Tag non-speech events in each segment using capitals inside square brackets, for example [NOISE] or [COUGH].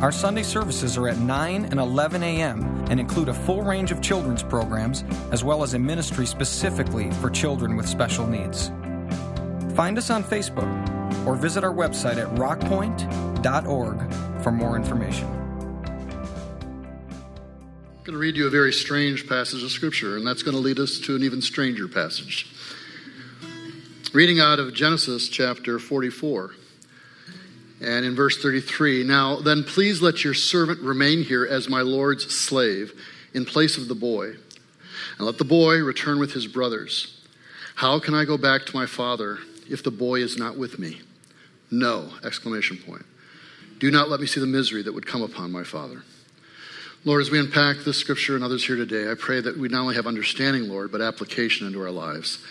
Our Sunday services are at 9 and 11 a.m. and include a full range of children's programs as well as a ministry specifically for children with special needs. Find us on Facebook or visit our website at rockpoint.org for more information. I'm going to read you a very strange passage of Scripture, and that's going to lead us to an even stranger passage. Reading out of Genesis chapter 44. And in verse 33, now then please let your servant remain here as my Lord's slave in place of the boy, and let the boy return with his brothers. How can I go back to my father if the boy is not with me? No! Exclamation point. Do not let me see the misery that would come upon my father. Lord, as we unpack this scripture and others here today, I pray that we not only have understanding, Lord, but application into our lives.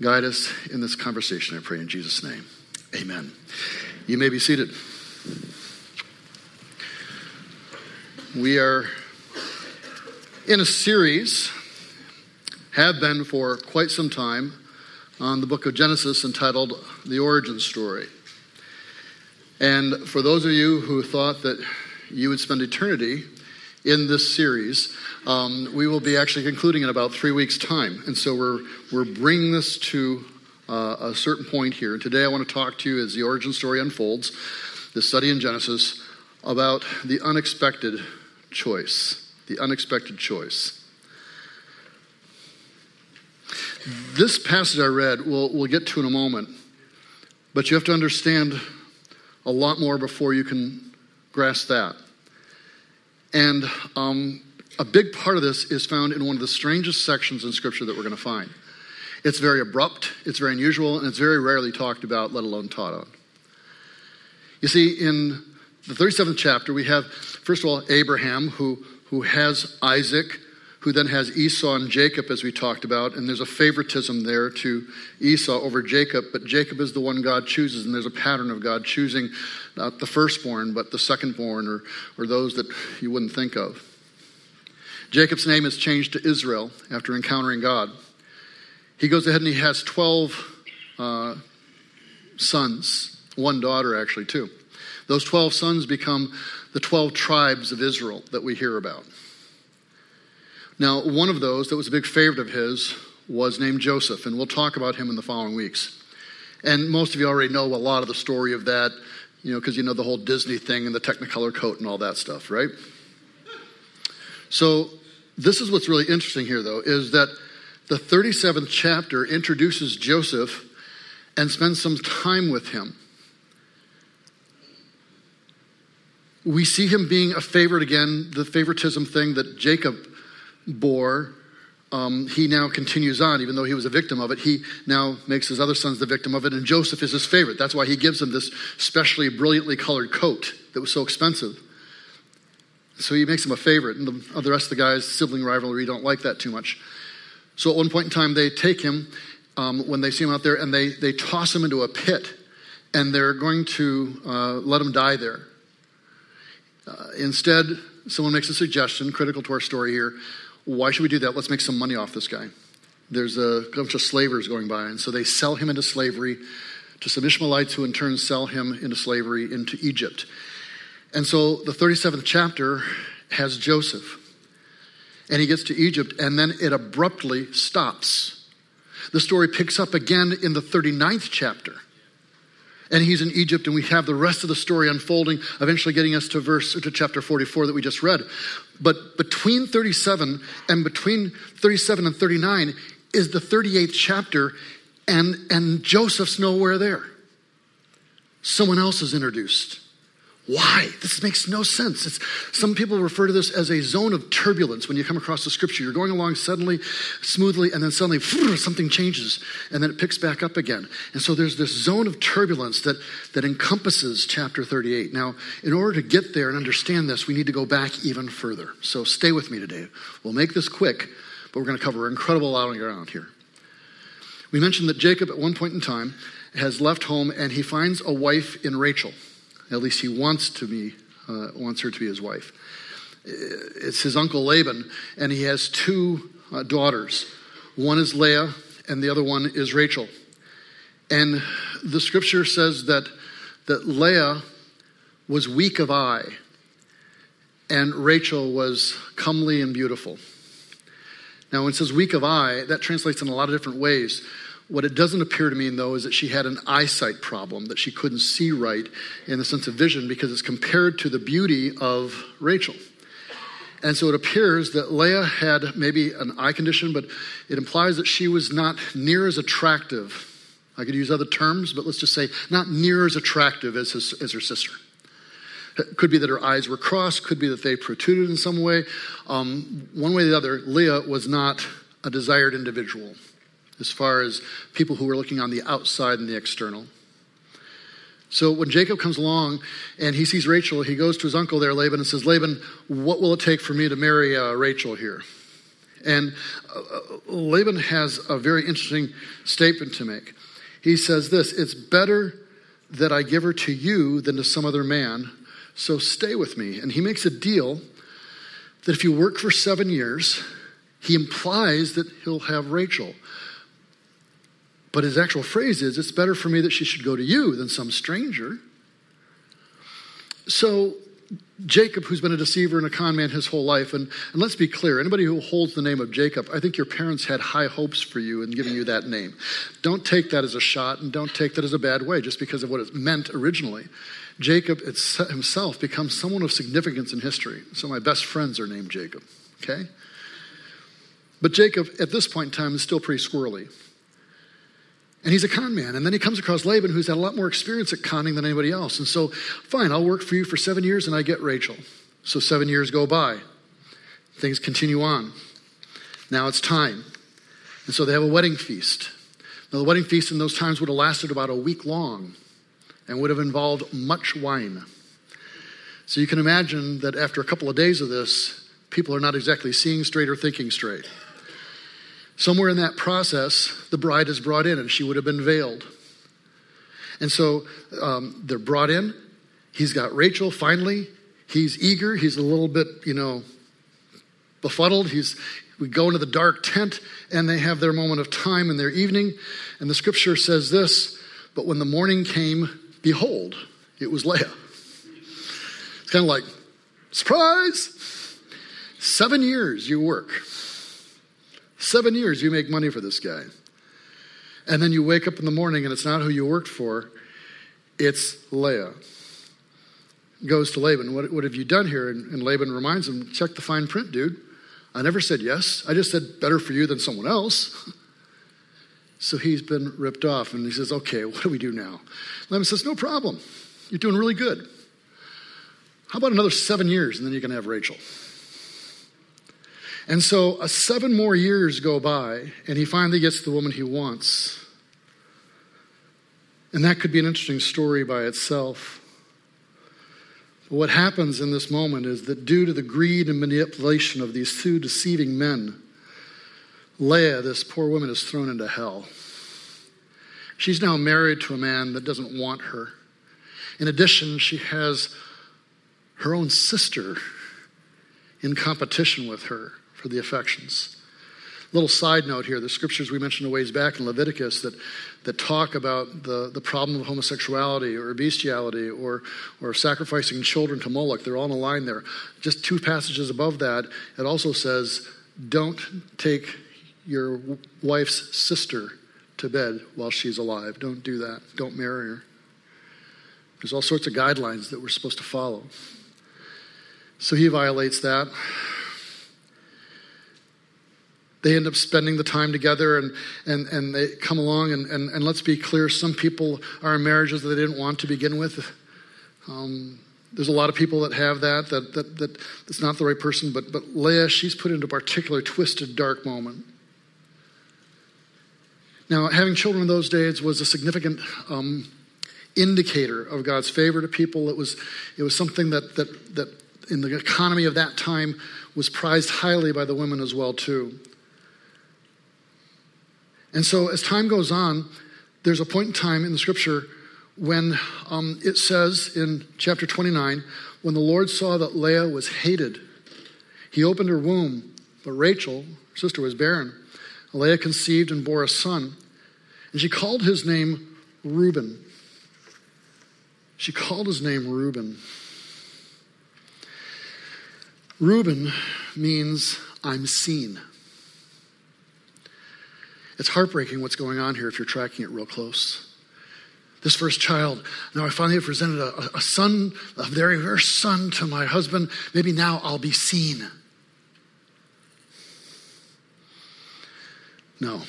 Guide us in this conversation, I pray in Jesus' name. Amen. You may be seated. We are in a series, have been for quite some time, on the book of Genesis entitled The Origin Story. And for those of you who thought that you would spend eternity in this series, um, we will be actually concluding in about three weeks' time. And so we're, we're bringing this to uh, a certain point here. And today, I want to talk to you as the origin story unfolds, the study in Genesis, about the unexpected choice. The unexpected choice. This passage I read, we'll, we'll get to in a moment, but you have to understand a lot more before you can grasp that. And um, a big part of this is found in one of the strangest sections in Scripture that we're going to find. It's very abrupt, it's very unusual, and it's very rarely talked about, let alone taught on. You see, in the 37th chapter, we have, first of all, Abraham, who, who has Isaac, who then has Esau and Jacob, as we talked about, and there's a favoritism there to Esau over Jacob, but Jacob is the one God chooses, and there's a pattern of God choosing not the firstborn, but the secondborn, or, or those that you wouldn't think of. Jacob's name is changed to Israel after encountering God. He goes ahead and he has 12 uh, sons, one daughter actually, too. Those 12 sons become the 12 tribes of Israel that we hear about. Now, one of those that was a big favorite of his was named Joseph, and we'll talk about him in the following weeks. And most of you already know a lot of the story of that, you know, because you know the whole Disney thing and the Technicolor coat and all that stuff, right? So, this is what's really interesting here, though, is that the 37th chapter introduces Joseph and spends some time with him. We see him being a favorite again, the favoritism thing that Jacob bore. Um, he now continues on, even though he was a victim of it. He now makes his other sons the victim of it, and Joseph is his favorite. That's why he gives him this specially brilliantly colored coat that was so expensive. So he makes him a favorite, and the, the rest of the guys, sibling rivalry, don't like that too much. So at one point in time, they take him um, when they see him out there and they, they toss him into a pit and they're going to uh, let him die there. Uh, instead, someone makes a suggestion, critical to our story here. Why should we do that? Let's make some money off this guy. There's a bunch of slavers going by, and so they sell him into slavery to some Ishmaelites who in turn sell him into slavery into Egypt. And so the 37th chapter has Joseph and he gets to Egypt, and then it abruptly stops. The story picks up again in the 39th chapter. And he's in Egypt, and we have the rest of the story unfolding, eventually getting us to verse to chapter 44 that we just read. But between 37 and between 37 and 39 is the 38th chapter, and, and Joseph's nowhere there. Someone else is introduced. Why? This makes no sense. It's, some people refer to this as a zone of turbulence when you come across the scripture. You're going along suddenly, smoothly, and then suddenly [LAUGHS] something changes, and then it picks back up again. And so there's this zone of turbulence that, that encompasses chapter 38. Now, in order to get there and understand this, we need to go back even further. So stay with me today. We'll make this quick, but we're going to cover incredible lot of ground here. We mentioned that Jacob, at one point in time, has left home and he finds a wife in Rachel. At least he wants to be, uh, wants her to be his wife. It's his uncle Laban, and he has two uh, daughters. One is Leah, and the other one is Rachel. And the scripture says that, that Leah was weak of eye, and Rachel was comely and beautiful. Now, when it says weak of eye, that translates in a lot of different ways. What it doesn't appear to mean, though, is that she had an eyesight problem, that she couldn't see right in the sense of vision, because it's compared to the beauty of Rachel. And so it appears that Leah had maybe an eye condition, but it implies that she was not near as attractive. I could use other terms, but let's just say not near as attractive as, his, as her sister. It could be that her eyes were crossed, could be that they protruded in some way. Um, one way or the other, Leah was not a desired individual as far as people who were looking on the outside and the external. So when Jacob comes along and he sees Rachel, he goes to his uncle there, Laban, and says, Laban, what will it take for me to marry uh, Rachel here? And uh, uh, Laban has a very interesting statement to make. He says this It's better that I give her to you than to some other man, so stay with me. And he makes a deal that if you work for seven years, he implies that he'll have Rachel. But his actual phrase is, It's better for me that she should go to you than some stranger. So, Jacob, who's been a deceiver and a con man his whole life, and, and let's be clear anybody who holds the name of Jacob, I think your parents had high hopes for you in giving you that name. Don't take that as a shot and don't take that as a bad way just because of what it meant originally. Jacob himself becomes someone of significance in history. So, my best friends are named Jacob, okay? But Jacob, at this point in time, is still pretty squirrely. And he's a con man. And then he comes across Laban, who's had a lot more experience at conning than anybody else. And so, fine, I'll work for you for seven years and I get Rachel. So, seven years go by. Things continue on. Now it's time. And so they have a wedding feast. Now, the wedding feast in those times would have lasted about a week long and would have involved much wine. So you can imagine that after a couple of days of this, people are not exactly seeing straight or thinking straight. Somewhere in that process, the bride is brought in and she would have been veiled. And so um, they're brought in. He's got Rachel finally. He's eager. He's a little bit, you know, befuddled. He's, we go into the dark tent and they have their moment of time in their evening. And the scripture says this But when the morning came, behold, it was Leah. It's kind of like, surprise! Seven years you work. Seven years you make money for this guy. And then you wake up in the morning and it's not who you worked for, it's Leah. Goes to Laban, what, what have you done here? And, and Laban reminds him, check the fine print, dude. I never said yes. I just said better for you than someone else. [LAUGHS] so he's been ripped off and he says, okay, what do we do now? Laban says, no problem. You're doing really good. How about another seven years and then you can have Rachel? And so uh, seven more years go by, and he finally gets the woman he wants. And that could be an interesting story by itself. But what happens in this moment is that due to the greed and manipulation of these two deceiving men, Leah, this poor woman, is thrown into hell. She's now married to a man that doesn't want her. In addition, she has her own sister in competition with her for the affections. Little side note here the scriptures we mentioned a ways back in Leviticus that, that talk about the, the problem of homosexuality or bestiality or, or sacrificing children to Moloch, they're all in a line there. Just two passages above that, it also says, don't take your wife's sister to bed while she's alive. Don't do that. Don't marry her. There's all sorts of guidelines that we're supposed to follow. So he violates that they end up spending the time together and, and, and they come along. And, and, and let's be clear some people are in marriages that they didn't want to begin with. Um, There's a lot of people that have that, that, that, that that's not the right person, but, but Leah, she's put into a particular twisted, dark moment. Now, having children in those days was a significant um, indicator of God's favor to people. It was, it was something that, that, that in the economy of that time was prized highly by the women as well, too. And so as time goes on, there's a point in time in the scripture when um, it says in chapter 29 when the Lord saw that Leah was hated, he opened her womb, but Rachel, her sister, was barren. Leah conceived and bore a son, and she called his name Reuben. She called his name Reuben. Reuben means I'm seen. It's heartbreaking what's going on here if you're tracking it real close. This first child, now I finally have presented a, a son, a very first son to my husband. Maybe now I'll be seen. No.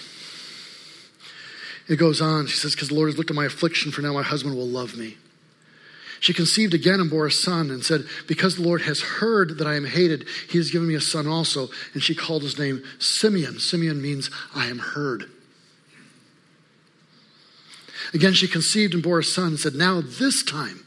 It goes on. She says, Because the Lord has looked at my affliction, for now my husband will love me. She conceived again and bore a son and said, Because the Lord has heard that I am hated, he has given me a son also. And she called his name Simeon. Simeon means I am heard. Again, she conceived and bore a son and said, Now this time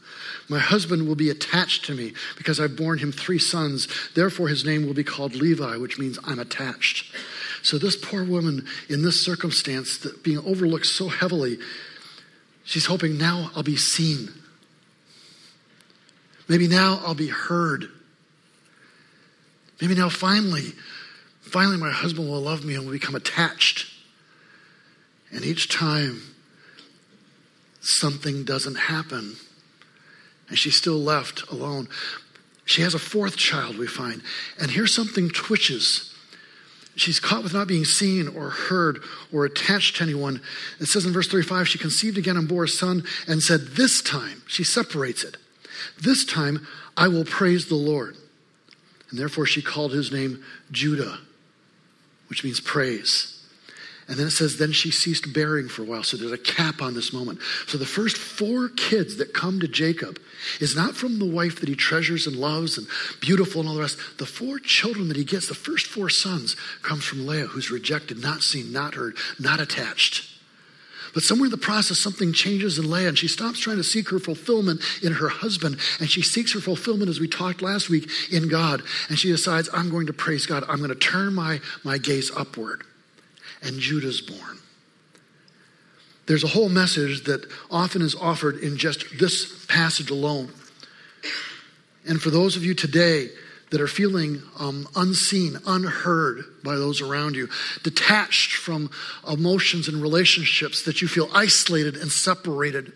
my husband will be attached to me because I've borne him three sons. Therefore, his name will be called Levi, which means I'm attached. So, this poor woman in this circumstance, being overlooked so heavily, she's hoping now I'll be seen. Maybe now I'll be heard. Maybe now finally, finally my husband will love me and will become attached. And each time something doesn't happen, and she's still left alone. She has a fourth child, we find. And here something twitches. She's caught with not being seen or heard or attached to anyone. It says in verse 35 she conceived again and bore a son and said, This time, she separates it. This time I will praise the Lord. And therefore she called his name Judah, which means praise. And then it says, then she ceased bearing for a while. So there's a cap on this moment. So the first four kids that come to Jacob is not from the wife that he treasures and loves and beautiful and all the rest. The four children that he gets, the first four sons, comes from Leah, who's rejected, not seen, not heard, not attached. But somewhere in the process, something changes in Leah, and she stops trying to seek her fulfillment in her husband, and she seeks her fulfillment, as we talked last week, in God. And she decides, I'm going to praise God. I'm going to turn my, my gaze upward. And Judah's born. There's a whole message that often is offered in just this passage alone. And for those of you today that are feeling um, unseen, unheard by those around you, detached from emotions and relationships, that you feel isolated and separated,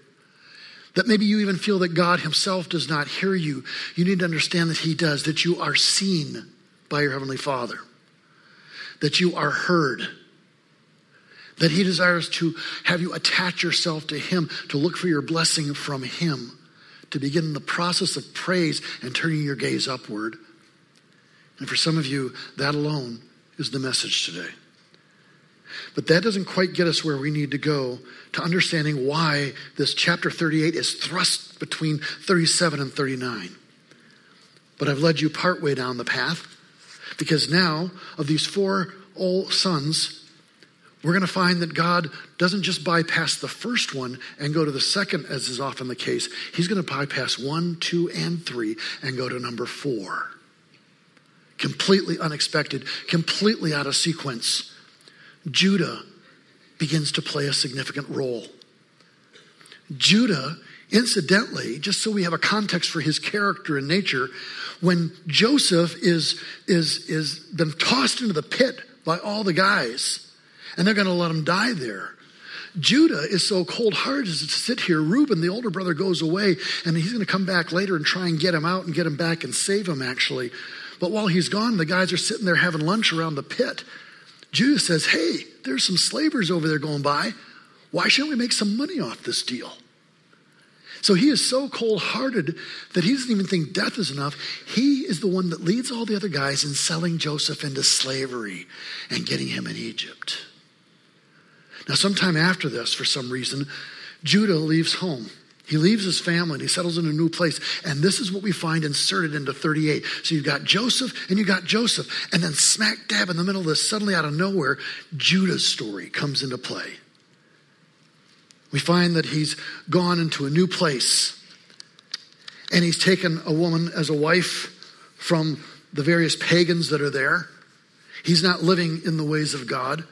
that maybe you even feel that God Himself does not hear you, you need to understand that He does, that you are seen by your Heavenly Father, that you are heard. That he desires to have you attach yourself to him, to look for your blessing from him, to begin the process of praise and turning your gaze upward. And for some of you, that alone is the message today. But that doesn't quite get us where we need to go to understanding why this chapter 38 is thrust between 37 and 39. But I've led you partway down the path because now, of these four old sons, we're going to find that God doesn't just bypass the first one and go to the second, as is often the case. He's going to bypass one, two, and three and go to number four completely unexpected, completely out of sequence, Judah begins to play a significant role. Judah, incidentally, just so we have a context for his character and nature, when Joseph is, is, is been tossed into the pit by all the guys, and they're going to let him die there. Judah is so cold hearted as to sit here. Reuben, the older brother, goes away, and he's going to come back later and try and get him out and get him back and save him, actually. But while he's gone, the guys are sitting there having lunch around the pit. Judah says, Hey, there's some slavers over there going by. Why shouldn't we make some money off this deal? So he is so cold hearted that he doesn't even think death is enough. He is the one that leads all the other guys in selling Joseph into slavery and getting him in Egypt. Now, sometime after this, for some reason, Judah leaves home He leaves his family and he settles in a new place. And this is what we find inserted into 38. So you've got Joseph and you got Joseph. And then smack dab in the middle of this, suddenly out of nowhere, Judah's story comes into play. We find that he's gone into a new place and he's taken a woman as a wife from the various pagans that are there. He's not living in the ways of God.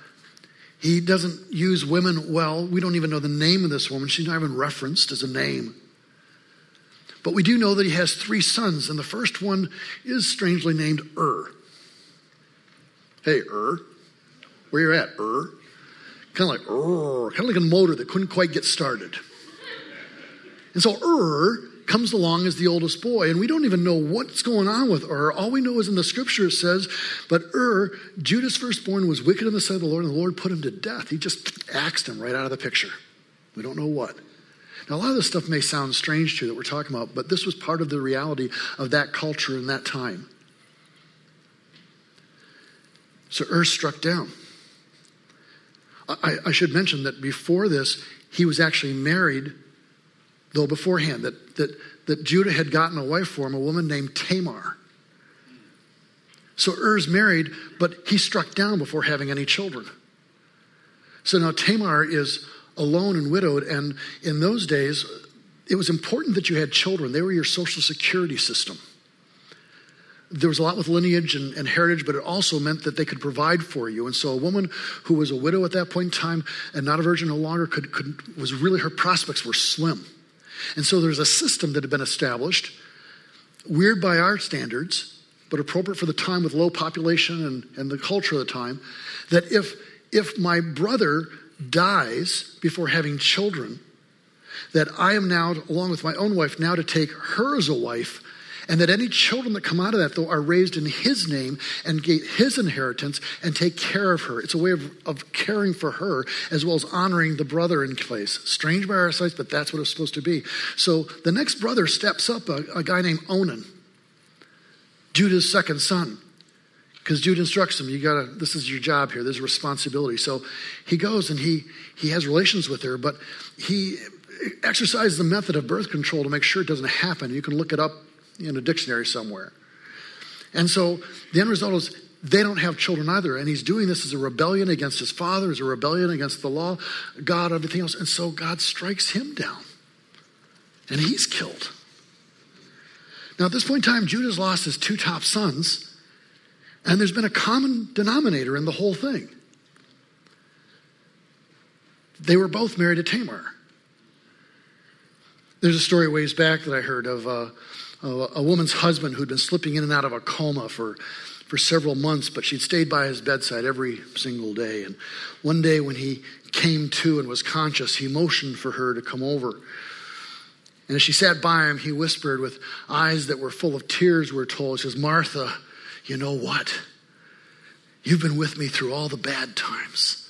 He doesn't use women well. We don't even know the name of this woman. She's not even referenced as a name. But we do know that he has three sons, and the first one is strangely named Ur. Hey, Ur. Where you at, er? Ur? Kind of like Ur, kind of like a motor that couldn't quite get started. And so Ur comes along as the oldest boy, and we don't even know what's going on with Ur. All we know is in the scripture it says, But Ur, Judah's firstborn, was wicked in the sight of the Lord, and the Lord put him to death. He just axed him right out of the picture. We don't know what. Now, a lot of this stuff may sound strange to you that we're talking about, but this was part of the reality of that culture in that time. So Ur struck down. I, I should mention that before this, he was actually married though beforehand, that, that, that Judah had gotten a wife for him, a woman named Tamar. So Er's married, but he struck down before having any children. So now Tamar is alone and widowed, and in those days, it was important that you had children. They were your social security system. There was a lot with lineage and, and, heritage, but it also meant that they could provide for you. And so a woman who was a widow at that point in time and not a virgin no longer could, could was really her prospects were slim. And so there's a system that had been established, weird by our standards, but appropriate for the time with low population and, and the culture of the time, that if, if my brother dies before having children, that I am now, along with my own wife, now to take her as a wife and that any children that come out of that, though, are raised in his name and get his inheritance and take care of her. It's a way of, of caring for her as well as honoring the brother in place. Strange by our sights, but that's what it's supposed to be. So the next brother steps up, a, a guy named Onan, Judah's second son. Because Judah instructs him, you gotta, this is your job here, there's a responsibility. So he goes and he he has relations with her, but he exercises the method of birth control to make sure it doesn't happen. You can look it up in a dictionary somewhere. And so the end result is they don't have children either. And he's doing this as a rebellion against his father, as a rebellion against the law, God, everything else. And so God strikes him down. And he's killed. Now, at this point in time, Judah's lost his two top sons. And there's been a common denominator in the whole thing. They were both married to Tamar. There's a story ways back that I heard of. Uh, a woman's husband who'd been slipping in and out of a coma for, for several months, but she'd stayed by his bedside every single day. And one day when he came to and was conscious, he motioned for her to come over. And as she sat by him, he whispered with eyes that were full of tears, we're told, he says, Martha, you know what? You've been with me through all the bad times.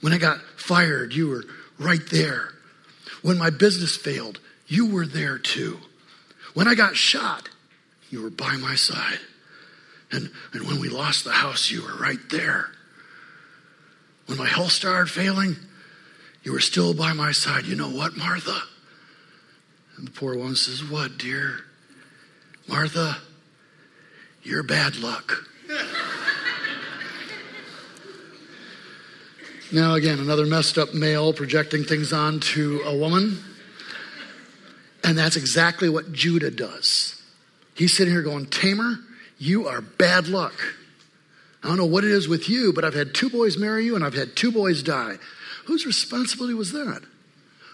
When I got fired, you were right there. When my business failed, you were there too. When I got shot, you were by my side. And, and when we lost the house, you were right there. When my health started failing, you were still by my side. You know what, Martha? And the poor woman says, What, dear? Martha, you're bad luck. [LAUGHS] now, again, another messed up male projecting things onto a woman. And that's exactly what Judah does. He's sitting here going, Tamar, you are bad luck. I don't know what it is with you, but I've had two boys marry you and I've had two boys die. Whose responsibility was that?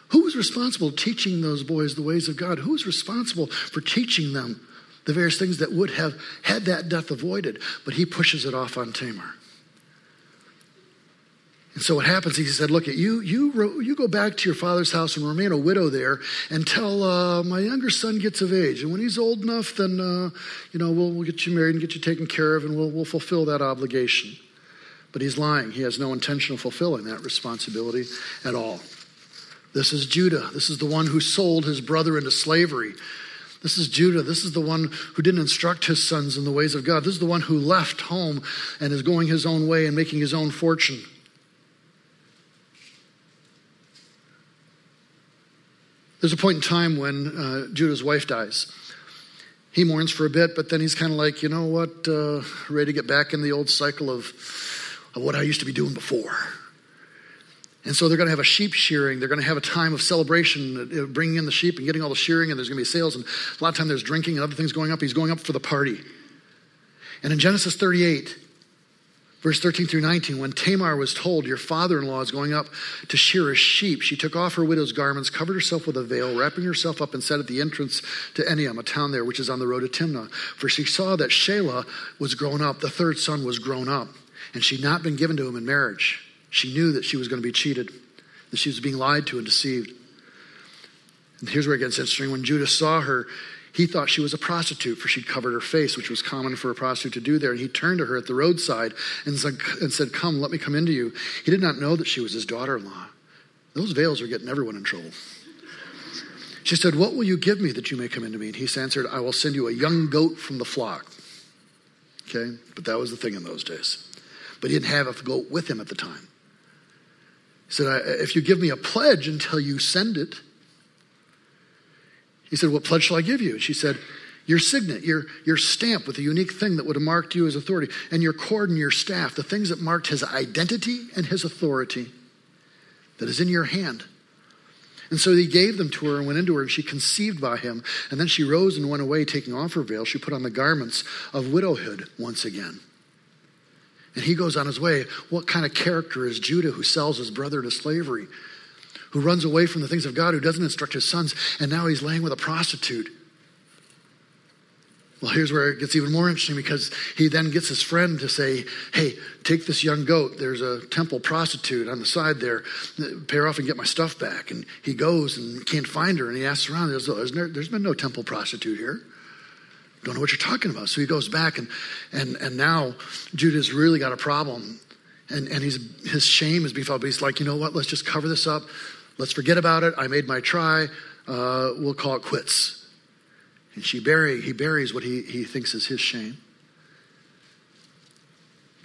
Who was responsible teaching those boys the ways of God? Who was responsible for teaching them the various things that would have had that death avoided? But he pushes it off on Tamar. And so what happens, he said, look, at you, you, you go back to your father's house and remain a widow there until uh, my younger son gets of age. And when he's old enough, then, uh, you know, we'll, we'll get you married and get you taken care of and we'll, we'll fulfill that obligation. But he's lying. He has no intention of fulfilling that responsibility at all. This is Judah. This is the one who sold his brother into slavery. This is Judah. This is the one who didn't instruct his sons in the ways of God. This is the one who left home and is going his own way and making his own fortune. There's a point in time when uh, Judah's wife dies. He mourns for a bit, but then he's kind of like, you know what, uh, ready to get back in the old cycle of, of what I used to be doing before. And so they're going to have a sheep shearing. They're going to have a time of celebration, uh, bringing in the sheep and getting all the shearing, and there's going to be sales. And a lot of time there's drinking and other things going up. He's going up for the party. And in Genesis 38, verse 13 through 19, when Tamar was told, Your father in law is going up to shear his sheep, she took off her widow's garments, covered herself with a veil, wrapping herself up, and sat at the entrance to Enaim, a town there which is on the road to Timnah. For she saw that Shelah was grown up, the third son was grown up, and she had not been given to him in marriage. She knew that she was going to be cheated, that she was being lied to and deceived. And here's where it gets interesting. When Judah saw her, he thought she was a prostitute, for she'd covered her face, which was common for a prostitute to do there. And he turned to her at the roadside and said, Come, let me come into you. He did not know that she was his daughter in law. Those veils are getting everyone in trouble. She said, What will you give me that you may come into me? And he answered, I will send you a young goat from the flock. Okay? But that was the thing in those days. But he didn't have a goat with him at the time. He said, If you give me a pledge until you send it, he said, What pledge shall I give you? She said, Your signet, your, your stamp with a unique thing that would have marked you as authority, and your cord and your staff, the things that marked his identity and his authority that is in your hand. And so he gave them to her and went into her, and she conceived by him. And then she rose and went away, taking off her veil. She put on the garments of widowhood once again. And he goes on his way. What kind of character is Judah who sells his brother to slavery, who runs away from the things of God, who doesn't instruct his sons, and now he's laying with a prostitute? Well, here's where it gets even more interesting because he then gets his friend to say, Hey, take this young goat. There's a temple prostitute on the side there. Pay her off and get my stuff back. And he goes and can't find her. And he asks around. There's, there's been no temple prostitute here. Don't know what you're talking about. So he goes back, and, and, and now Judah's really got a problem. And, and he's, his shame is felt. But he's like, you know what? Let's just cover this up. Let's forget about it. I made my try. Uh, we'll call it quits. And she bury, he buries what he, he thinks is his shame.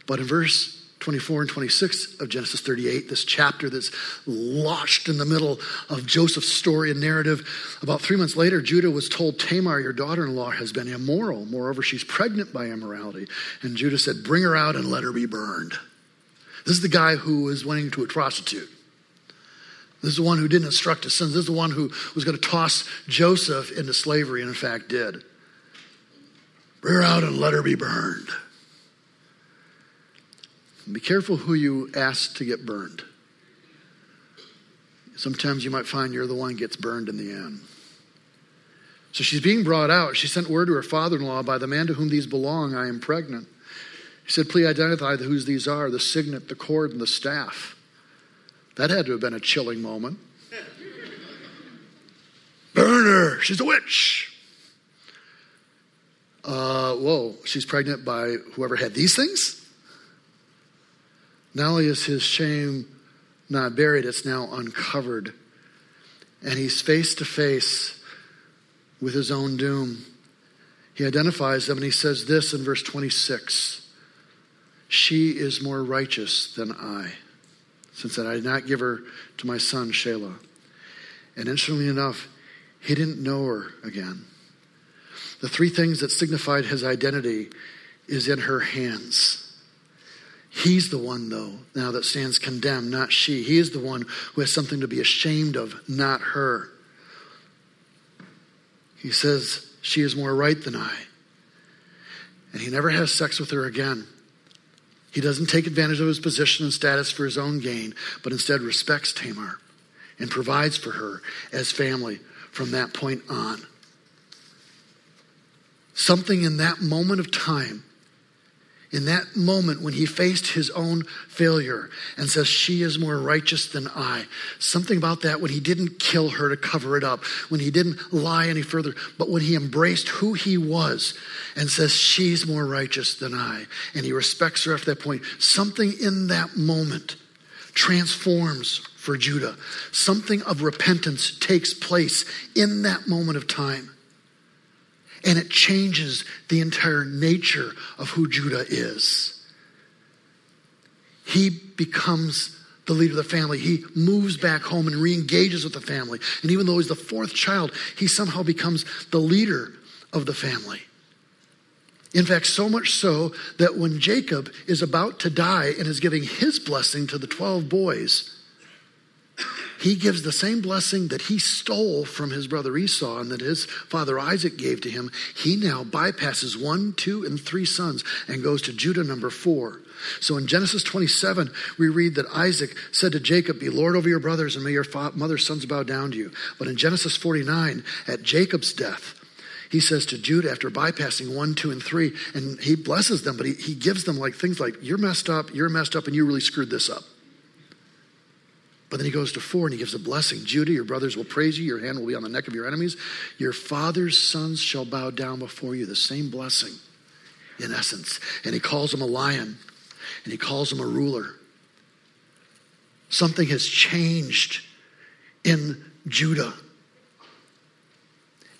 But in verse 24 and 26 of Genesis 38, this chapter that's lodged in the middle of Joseph's story and narrative. About three months later, Judah was told, Tamar, your daughter in law, has been immoral. Moreover, she's pregnant by immorality. And Judah said, Bring her out and let her be burned. This is the guy who is went to a prostitute. This is the one who didn't instruct his sons. This is the one who was going to toss Joseph into slavery and, in fact, did. Bring her out and let her be burned. Be careful who you ask to get burned. Sometimes you might find you're the one gets burned in the end. So she's being brought out. She sent word to her father in law by the man to whom these belong, I am pregnant. He said, Please identify whose these are the signet, the cord, and the staff. That had to have been a chilling moment. Burn her. She's a witch. Uh, whoa, she's pregnant by whoever had these things? Not only is his shame not buried, it's now uncovered. And he's face to face with his own doom. He identifies them and he says this in verse 26 She is more righteous than I, since that I did not give her to my son Shelah. And interestingly enough, he didn't know her again. The three things that signified his identity is in her hands. He's the one, though, now that stands condemned, not she. He is the one who has something to be ashamed of, not her. He says, She is more right than I. And he never has sex with her again. He doesn't take advantage of his position and status for his own gain, but instead respects Tamar and provides for her as family from that point on. Something in that moment of time in that moment when he faced his own failure and says, She is more righteous than I. Something about that when he didn't kill her to cover it up, when he didn't lie any further, but when he embraced who he was and says, She's more righteous than I. And he respects her after that point. Something in that moment transforms for Judah. Something of repentance takes place in that moment of time. And it changes the entire nature of who Judah is. He becomes the leader of the family. He moves back home and re engages with the family. And even though he's the fourth child, he somehow becomes the leader of the family. In fact, so much so that when Jacob is about to die and is giving his blessing to the 12 boys, he gives the same blessing that he stole from his brother Esau and that his father Isaac gave to him. He now bypasses one, two, and three sons and goes to Judah number four. So in Genesis 27, we read that Isaac said to Jacob, Be Lord over your brothers, and may your mother's sons bow down to you. But in Genesis 49, at Jacob's death, he says to Judah after bypassing one, two, and three, and he blesses them, but he, he gives them like things like, You're messed up, you're messed up, and you really screwed this up. But then he goes to four and he gives a blessing. Judah, your brothers will praise you. Your hand will be on the neck of your enemies. Your father's sons shall bow down before you. The same blessing, in essence. And he calls him a lion and he calls him a ruler. Something has changed in Judah.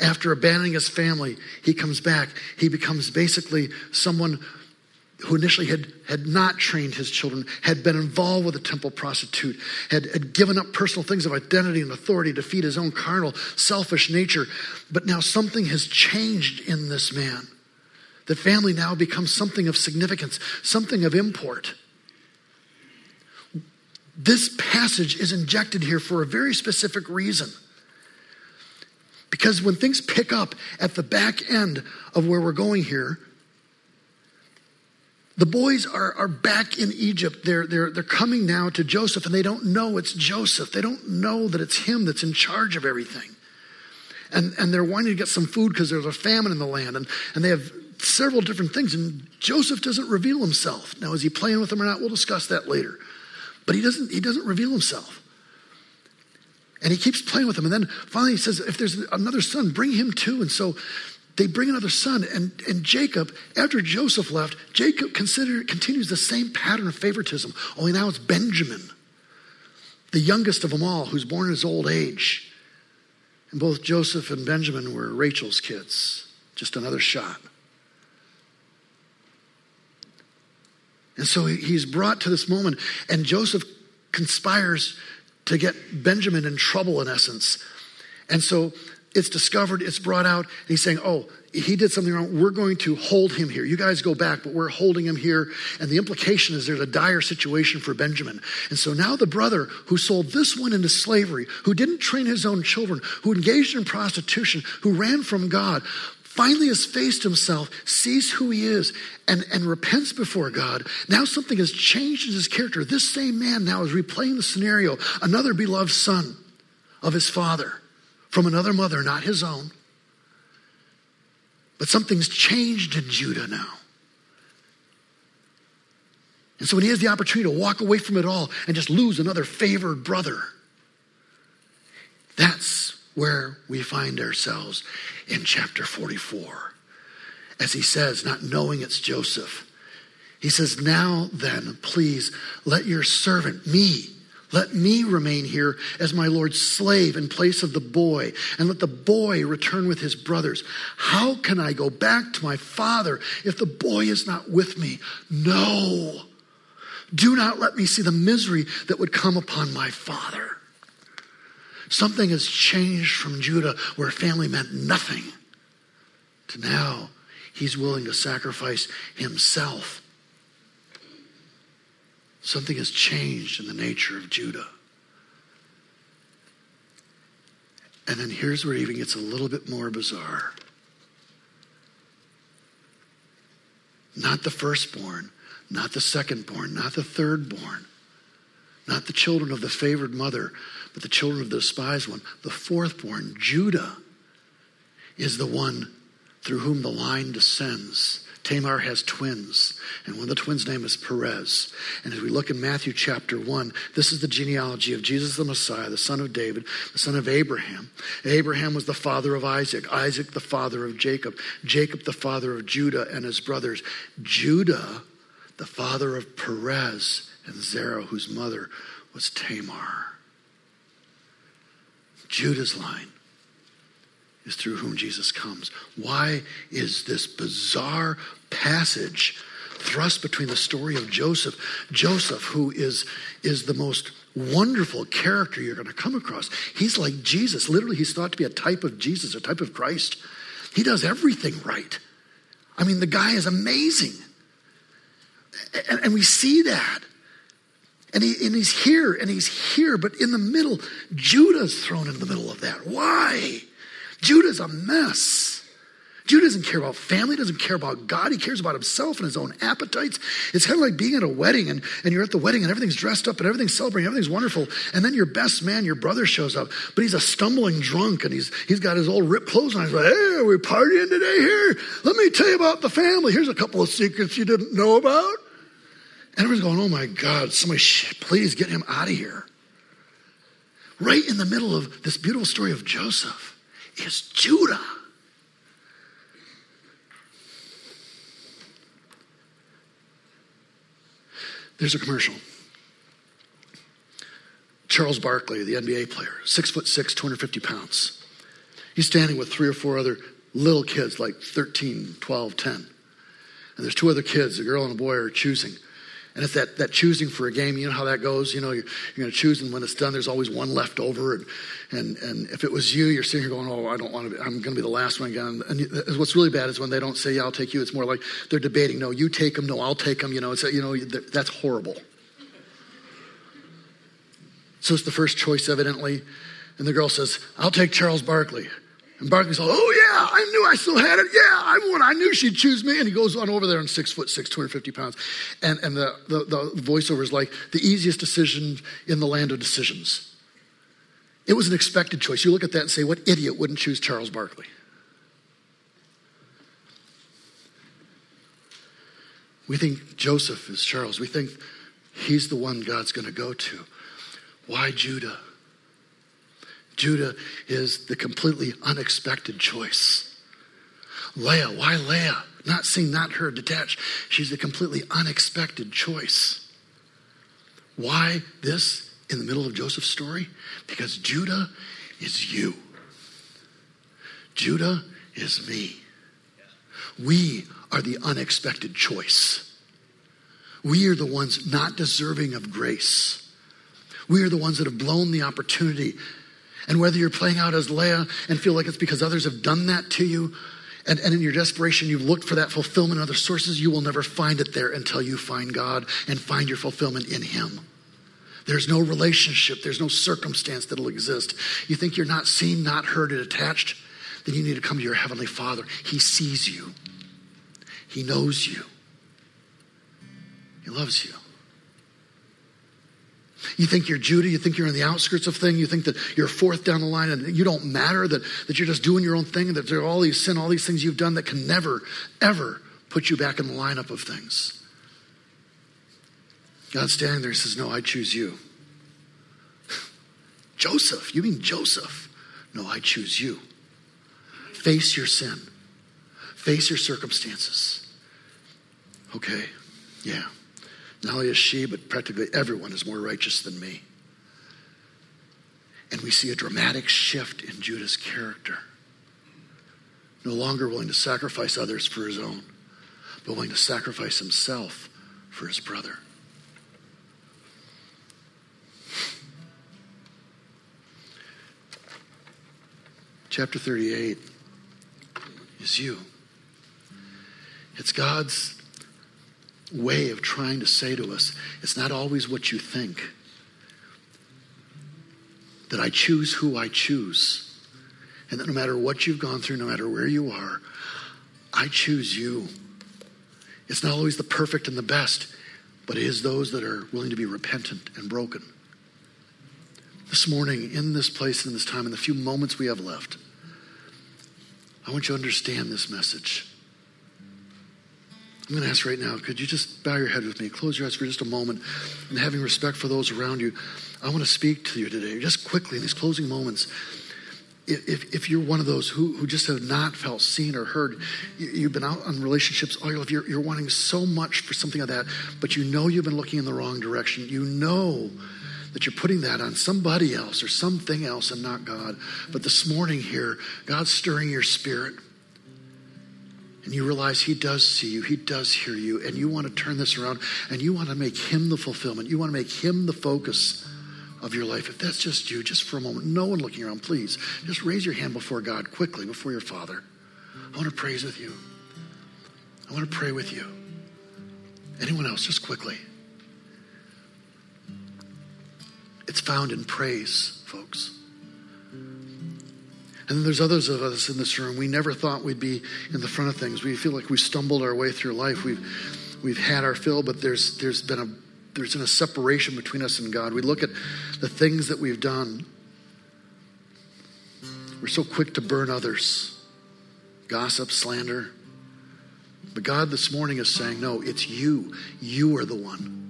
After abandoning his family, he comes back. He becomes basically someone who initially had, had not trained his children, had been involved with a temple prostitute, had, had given up personal things of identity and authority to feed his own carnal, selfish nature. But now something has changed in this man. The family now becomes something of significance, something of import. This passage is injected here for a very specific reason. Because when things pick up at the back end of where we're going here, the boys are, are back in Egypt. They're, they're, they're coming now to Joseph, and they don't know it's Joseph. They don't know that it's him that's in charge of everything. And, and they're wanting to get some food because there's a famine in the land, and, and they have several different things. And Joseph doesn't reveal himself. Now, is he playing with them or not? We'll discuss that later. But he doesn't, he doesn't reveal himself. And he keeps playing with them. And then finally he says, if there's another son, bring him too. And so they bring another son, and, and Jacob, after Joseph left, Jacob continues the same pattern of favoritism, only now it's Benjamin, the youngest of them all, who's born in his old age. And both Joseph and Benjamin were Rachel's kids, just another shot. And so he's brought to this moment, and Joseph conspires to get Benjamin in trouble, in essence. And so it's discovered, it's brought out, and he's saying, Oh, he did something wrong. We're going to hold him here. You guys go back, but we're holding him here. And the implication is there's a dire situation for Benjamin. And so now the brother who sold this one into slavery, who didn't train his own children, who engaged in prostitution, who ran from God, finally has faced himself, sees who he is, and, and repents before God. Now something has changed in his character. This same man now is replaying the scenario, another beloved son of his father from another mother, not his own. But something's changed in Judah now. And so when he has the opportunity to walk away from it all and just lose another favored brother, that's where we find ourselves in chapter 44. As he says, not knowing it's Joseph, he says, Now then, please let your servant, me, let me remain here as my Lord's slave in place of the boy, and let the boy return with his brothers. How can I go back to my father if the boy is not with me? No. Do not let me see the misery that would come upon my father. Something has changed from Judah, where family meant nothing, to now he's willing to sacrifice himself Something has changed in the nature of Judah. And then here's where it even gets a little bit more bizarre. Not the firstborn, not the secondborn, not the thirdborn, not the children of the favored mother, but the children of the despised one. The fourthborn, Judah, is the one through whom the line descends. Tamar has twins, and one of the twins' name is Perez. And as we look in Matthew chapter 1, this is the genealogy of Jesus the Messiah, the son of David, the son of Abraham. Abraham was the father of Isaac, Isaac the father of Jacob, Jacob the father of Judah and his brothers, Judah the father of Perez and Zerah, whose mother was Tamar. Judah's line is through whom Jesus comes. Why is this bizarre passage thrust between the story of Joseph. Joseph, who is, is the most wonderful character you're going to come across. He's like Jesus. Literally, he's thought to be a type of Jesus, a type of Christ. He does everything right. I mean, the guy is amazing. And, and we see that. And, he, and he's here and he's here, but in the middle, Judah's thrown in the middle of that. Why? Judah's a mess. Judah doesn't care about family, doesn't care about God. He cares about himself and his own appetites. It's kind of like being at a wedding and, and you're at the wedding and everything's dressed up and everything's celebrating, everything's wonderful. And then your best man, your brother, shows up, but he's a stumbling drunk and he's, he's got his old ripped clothes on. He's like, hey, are we partying today here? Let me tell you about the family. Here's a couple of secrets you didn't know about. And everyone's going, oh my God, somebody, please get him out of here. Right in the middle of this beautiful story of Joseph is Judah. There's a commercial. Charles Barkley, the NBA player, six foot six, 250 pounds. He's standing with three or four other little kids, like 13, 12, 10. And there's two other kids, a girl and a boy, are choosing. And it's that, that choosing for a game. You know how that goes. You know, you're, you're going to choose, and when it's done, there's always one left over. And, and, and if it was you, you're sitting here going, oh, I don't want to I'm going to be the last one again. And what's really bad is when they don't say, yeah, I'll take you. It's more like they're debating, no, you take them, no, I'll take them. You know, it's, you know that's horrible. So it's the first choice, evidently. And the girl says, I'll take Charles Barkley. And Barkley's like, oh yeah, I knew I still had it. Yeah, I won. I knew she'd choose me. And he goes on over there and six foot six, 250 pounds. And, and the, the, the voiceover is like, the easiest decision in the land of decisions. It was an expected choice. You look at that and say, what idiot wouldn't choose Charles Barkley? We think Joseph is Charles. We think he's the one God's going to go to. Why Judah? Judah is the completely unexpected choice. Leah, why Leah? Not seen, not heard, detached. She's the completely unexpected choice. Why this in the middle of Joseph's story? Because Judah is you. Judah is me. We are the unexpected choice. We are the ones not deserving of grace. We are the ones that have blown the opportunity and whether you're playing out as Leah and feel like it's because others have done that to you, and, and in your desperation, you've looked for that fulfillment in other sources, you will never find it there until you find God and find your fulfillment in Him. There's no relationship, there's no circumstance that'll exist. You think you're not seen, not heard, and attached? Then you need to come to your Heavenly Father. He sees you, He knows you, He loves you. You think you're Judah, you think you're in the outskirts of thing, you think that you're fourth down the line and you don't matter, that, that you're just doing your own thing, and that there are all these sin, all these things you've done that can never, ever put you back in the lineup of things. God's standing there says, No, I choose you. [LAUGHS] Joseph, you mean Joseph? No, I choose you. Face your sin, face your circumstances. Okay, yeah. Not only is she, but practically everyone is more righteous than me. And we see a dramatic shift in Judah's character. No longer willing to sacrifice others for his own, but willing to sacrifice himself for his brother. Chapter 38 is you. It's God's way of trying to say to us it's not always what you think. That I choose who I choose. And that no matter what you've gone through, no matter where you are, I choose you. It's not always the perfect and the best, but it is those that are willing to be repentant and broken. This morning, in this place, in this time, in the few moments we have left, I want you to understand this message. I'm going to ask right now, could you just bow your head with me, close your eyes for just a moment, and having respect for those around you, I want to speak to you today, just quickly in these closing moments. If, if you're one of those who, who just have not felt seen or heard, you, have been out on relationships all your life, you're, you're wanting so much for something like that, but you know you've been looking in the wrong direction. You know that you're putting that on somebody else or something else and not God. But this morning here, God's stirring your spirit. And you realize He does see you, He does hear you, and you want to turn this around and you want to make Him the fulfillment, you want to make Him the focus of your life. If that's just you, just for a moment, no one looking around, please, just raise your hand before God quickly, before your Father. I want to praise with you. I want to pray with you. Anyone else, just quickly. It's found in praise, folks. And then there's others of us in this room. We never thought we'd be in the front of things. We feel like we stumbled our way through life. We've we've had our fill, but there's there's been a there's been a separation between us and God. We look at the things that we've done. We're so quick to burn others, gossip, slander. But God this morning is saying, no, it's you. You are the one.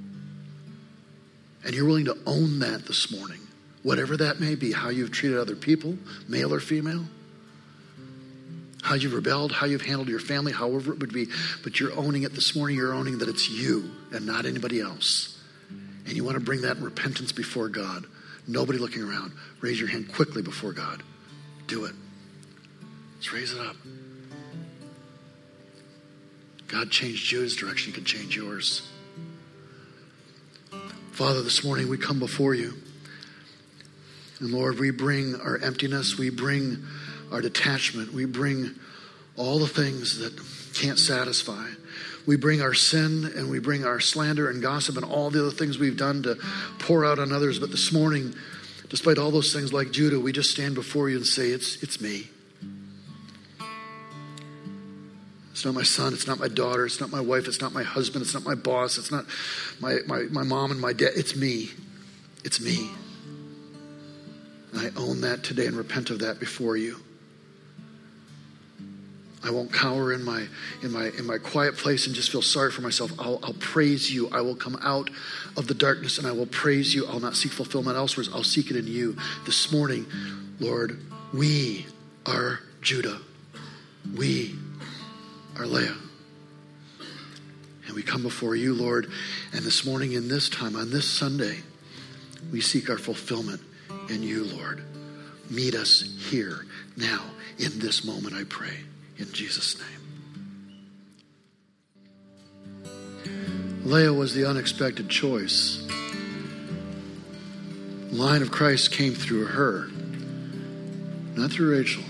And you're willing to own that this morning whatever that may be, how you've treated other people, male or female, how you've rebelled, how you've handled your family, however it would be, but you're owning it this morning, you're owning that it's you and not anybody else. And you want to bring that repentance before God. Nobody looking around. Raise your hand quickly before God. Do it. Let's raise it up. God changed Judah's direction, He can change yours. Father, this morning we come before you. And Lord, we bring our emptiness, we bring our detachment, we bring all the things that can't satisfy. We bring our sin and we bring our slander and gossip and all the other things we've done to pour out on others. But this morning, despite all those things like Judah, we just stand before you and say, It's, it's me. It's not my son. It's not my daughter. It's not my wife. It's not my husband. It's not my boss. It's not my, my, my mom and my dad. It's me. It's me. I own that today and repent of that before you. I won't cower in my in my in my quiet place and just feel sorry for myself. I'll, I'll praise you. I will come out of the darkness and I will praise you. I'll not seek fulfillment elsewhere. I'll seek it in you. This morning, Lord, we are Judah. We are Leah. And we come before you, Lord, and this morning in this time, on this Sunday, we seek our fulfillment in you, Lord. Meet us here, now, in this moment, I pray. In Jesus' name. Leah was the unexpected choice. The line of Christ came through her, not through Rachel.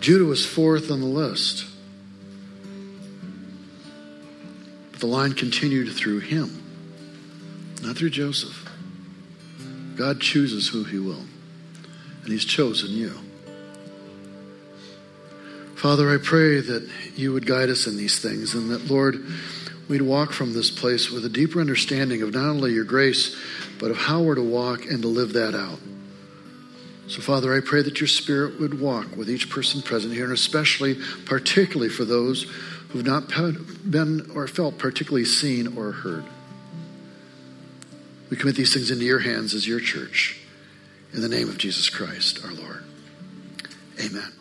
Judah was fourth on the list. But the line continued through him, not through Joseph. God chooses who He will, and He's chosen you. Father, I pray that you would guide us in these things, and that, Lord, we'd walk from this place with a deeper understanding of not only your grace, but of how we're to walk and to live that out. So, Father, I pray that your Spirit would walk with each person present here, and especially, particularly for those who've not been or felt particularly seen or heard. We commit these things into your hands as your church. In the name of Jesus Christ, our Lord. Amen.